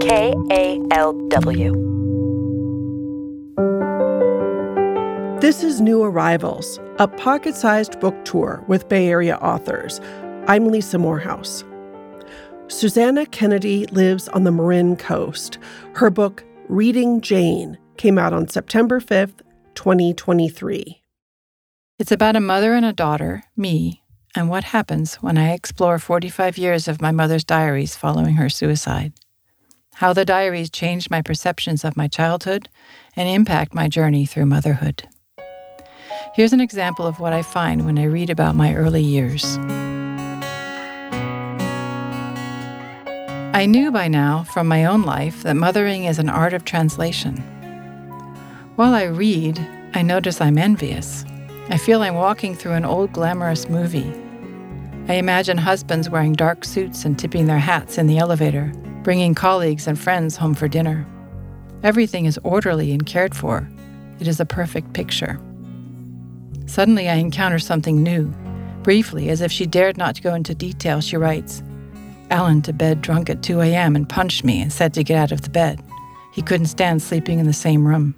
KALW. This is New Arrivals, a pocket sized book tour with Bay Area authors. I'm Lisa Morehouse. Susannah Kennedy lives on the Marin Coast. Her book, Reading Jane, came out on September 5th, 2023. It's about a mother and a daughter, me, and what happens when I explore 45 years of my mother's diaries following her suicide. How the diaries changed my perceptions of my childhood and impact my journey through motherhood. Here's an example of what I find when I read about my early years. I knew by now from my own life that mothering is an art of translation. While I read, I notice I'm envious. I feel I'm walking through an old glamorous movie. I imagine husbands wearing dark suits and tipping their hats in the elevator, bringing colleagues and friends home for dinner. Everything is orderly and cared for. It is a perfect picture. Suddenly, I encounter something new. Briefly, as if she dared not to go into detail, she writes Alan to bed drunk at 2 a.m. and punched me and said to get out of the bed. He couldn't stand sleeping in the same room.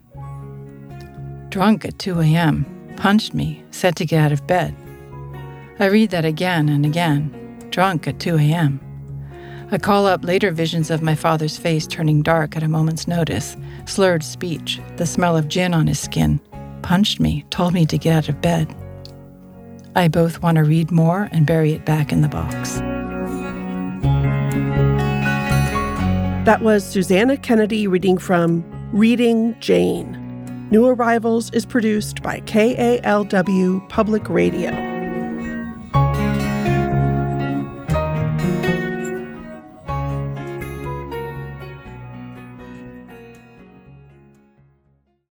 Drunk at 2 a.m., punched me, said to get out of bed. I read that again and again, drunk at 2 a.m. I call up later visions of my father's face turning dark at a moment's notice, slurred speech, the smell of gin on his skin, punched me, told me to get out of bed. I both want to read more and bury it back in the box. That was Susannah Kennedy reading from Reading Jane. New Arrivals is produced by KALW Public Radio.